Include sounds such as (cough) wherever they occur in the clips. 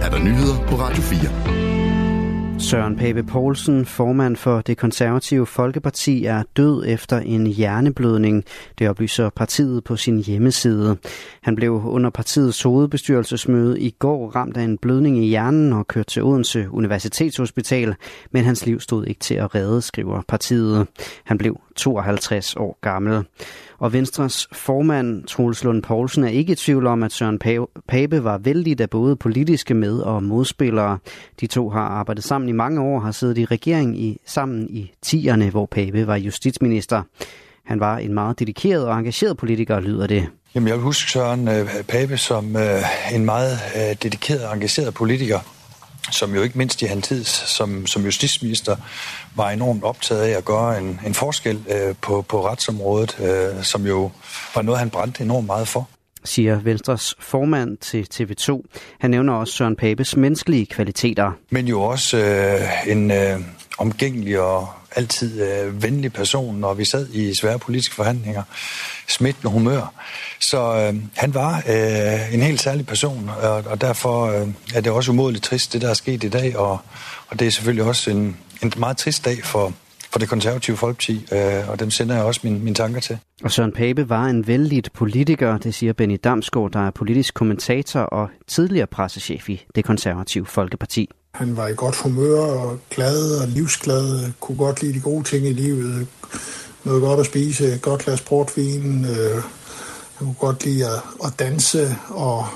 er der nyheder på Radio 4. Søren Pape Poulsen, formand for det konservative Folkeparti, er død efter en hjerneblødning. Det oplyser partiet på sin hjemmeside. Han blev under partiets hovedbestyrelsesmøde i går ramt af en blødning i hjernen og kørt til Odense Universitetshospital, men hans liv stod ikke til at redde, skriver partiet. Han blev 52 år gammel. Og Venstres formand, Troels Lund Poulsen, er ikke i tvivl om, at Søren Pape var vældig af både politiske med- og modspillere. De to har arbejdet sammen i mange år, har siddet i regering i, sammen i tierne, hvor Pape var justitsminister. Han var en meget dedikeret og engageret politiker, lyder det. Jamen, jeg vil huske Søren øh, Pape som øh, en meget øh, dedikeret og engageret politiker som jo ikke mindst i hans tid som, som justitsminister var enormt optaget af at gøre en, en forskel øh, på, på retsområdet, øh, som jo var noget, han brændte enormt meget for siger Venstres formand til TV2. Han nævner også Søren Papes menneskelige kvaliteter. Men jo også øh, en øh, omgængelig og altid øh, venlig person, når vi sad i svære politiske forhandlinger. Smittende humør. Så øh, han var øh, en helt særlig person, og, og derfor øh, er det også umådeligt trist, det der er sket i dag, og, og det er selvfølgelig også en, en meget trist dag for, for det konservative folkeparti, øh, og dem sender jeg også mine, mine tanker til. Og Søren Pape var en vældig politiker, det siger Benny Damsgaard, der er politisk kommentator og tidligere pressechef i det konservative folkeparti. Han var i godt humør og glad og livsglad, kunne godt lide de gode ting i livet, noget godt at spise, godt glas portvin, øh, han kunne godt lide at, at danse, og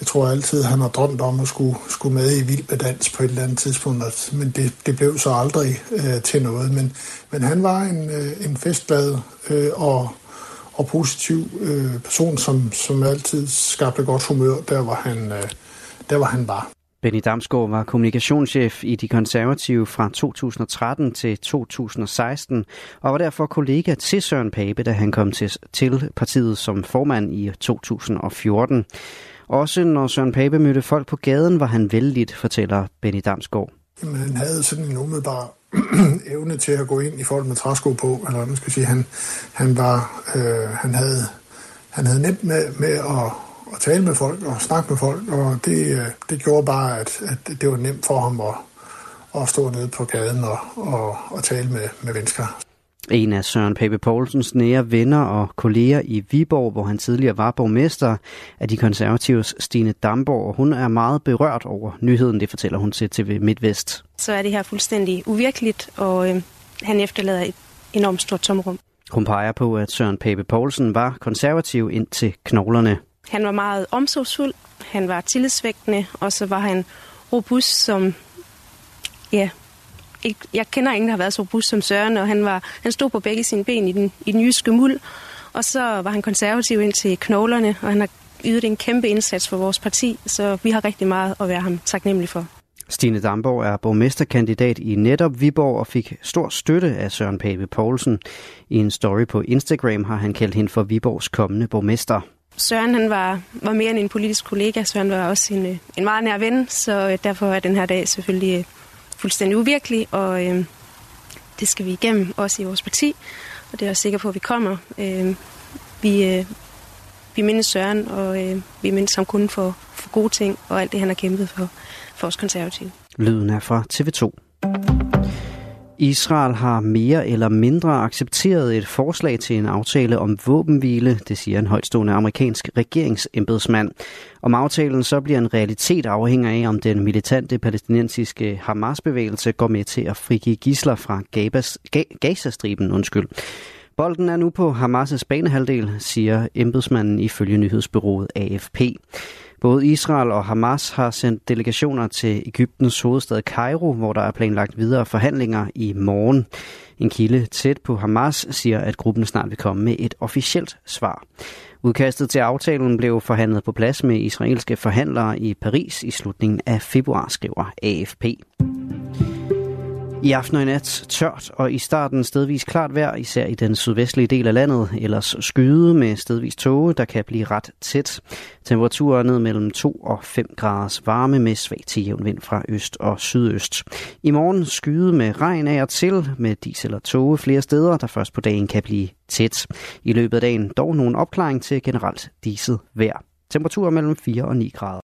jeg tror altid, han har drømt om at skulle, skulle med i vild med dans på et eller andet tidspunkt, men det, det blev så aldrig øh, til noget. Men, men han var en, øh, en festglad øh, og, og positiv øh, person, som, som altid skabte godt humør, der hvor han, øh, der hvor han var. Benny Damsgaard var kommunikationschef i De Konservative fra 2013 til 2016, og var derfor kollega til Søren Pape, da han kom til, til partiet som formand i 2014. Også når Søren Pape mødte folk på gaden, var han vældig, fortæller Benny Damsgaard. Jamen, han havde sådan en umiddelbar (clears throat) evne til at gå ind i folk med træsko på, eller man skal sige, han, han var, øh, han havde, han havde nemt med, med at, at tale med folk og snakke med folk, og det, øh, det gjorde bare, at, at det var nemt for ham at, at stå nede på gaden og, og, og tale med, med mennesker. En af Søren Pape Poulsens nære venner og kolleger i Viborg, hvor han tidligere var borgmester, er de konservatives Stine Damborg. Hun er meget berørt over nyheden, det fortæller hun til TV MidtVest. Så er det her fuldstændig uvirkeligt, og øh, han efterlader et enormt stort tomrum. Hun peger på, at Søren Pape Poulsen var konservativ ind til knoglerne. Han var meget omsorgsfuld, han var tillidsvægtende, og så var han robust som ja, ikke, jeg kender ingen, der har været så robust som Søren, og han, var, han stod på begge sine ben i den, i den jyske muld. Og så var han konservativ ind til knoglerne, og han har ydet en kæmpe indsats for vores parti, så vi har rigtig meget at være ham taknemmelig for. Stine Damborg er borgmesterkandidat i netop Viborg og fik stor støtte af Søren Pape Poulsen. I en story på Instagram har han kaldt hende for Viborgs kommende borgmester. Søren han var, var mere end en politisk kollega. Søren var også en, en meget nær ven, så derfor er den her dag selvfølgelig fuldstændig uvirkelig, og øh, det skal vi igennem også i vores parti, og det er jeg sikker på, at vi kommer. Øh, vi, øh, vi mindes Søren, og øh, vi mindes ham kun for, for gode ting, og alt det, han har kæmpet for, for os konservative. Lyden er fra TV2. Israel har mere eller mindre accepteret et forslag til en aftale om våbenhvile, det siger en højtstående amerikansk regeringsembedsmand. Om aftalen så bliver en realitet afhænger af, om den militante palæstinensiske Hamas-bevægelse går med til at frigive gisler fra Gazastriben. Undskyld. Bolden er nu på Hamas' banehalvdel, siger embedsmanden ifølge nyhedsbyrået AFP. Både Israel og Hamas har sendt delegationer til Ægyptens hovedstad Kairo, hvor der er planlagt videre forhandlinger i morgen. En kilde tæt på Hamas siger, at gruppen snart vil komme med et officielt svar. Udkastet til aftalen blev forhandlet på plads med israelske forhandlere i Paris i slutningen af februar, skriver AFP. I aften og i nat tørt og i starten stedvis klart vejr, især i den sydvestlige del af landet. Ellers skyde med stedvis tåge, der kan blive ret tæt. Temperaturer ned mellem 2 og 5 graders varme med svag til jævn vind fra øst og sydøst. I morgen skyde med regn af og til med dis eller tåge flere steder, der først på dagen kan blive tæt. I løbet af dagen dog nogen opklaring til generelt diset vejr. Temperaturer mellem 4 og 9 grader.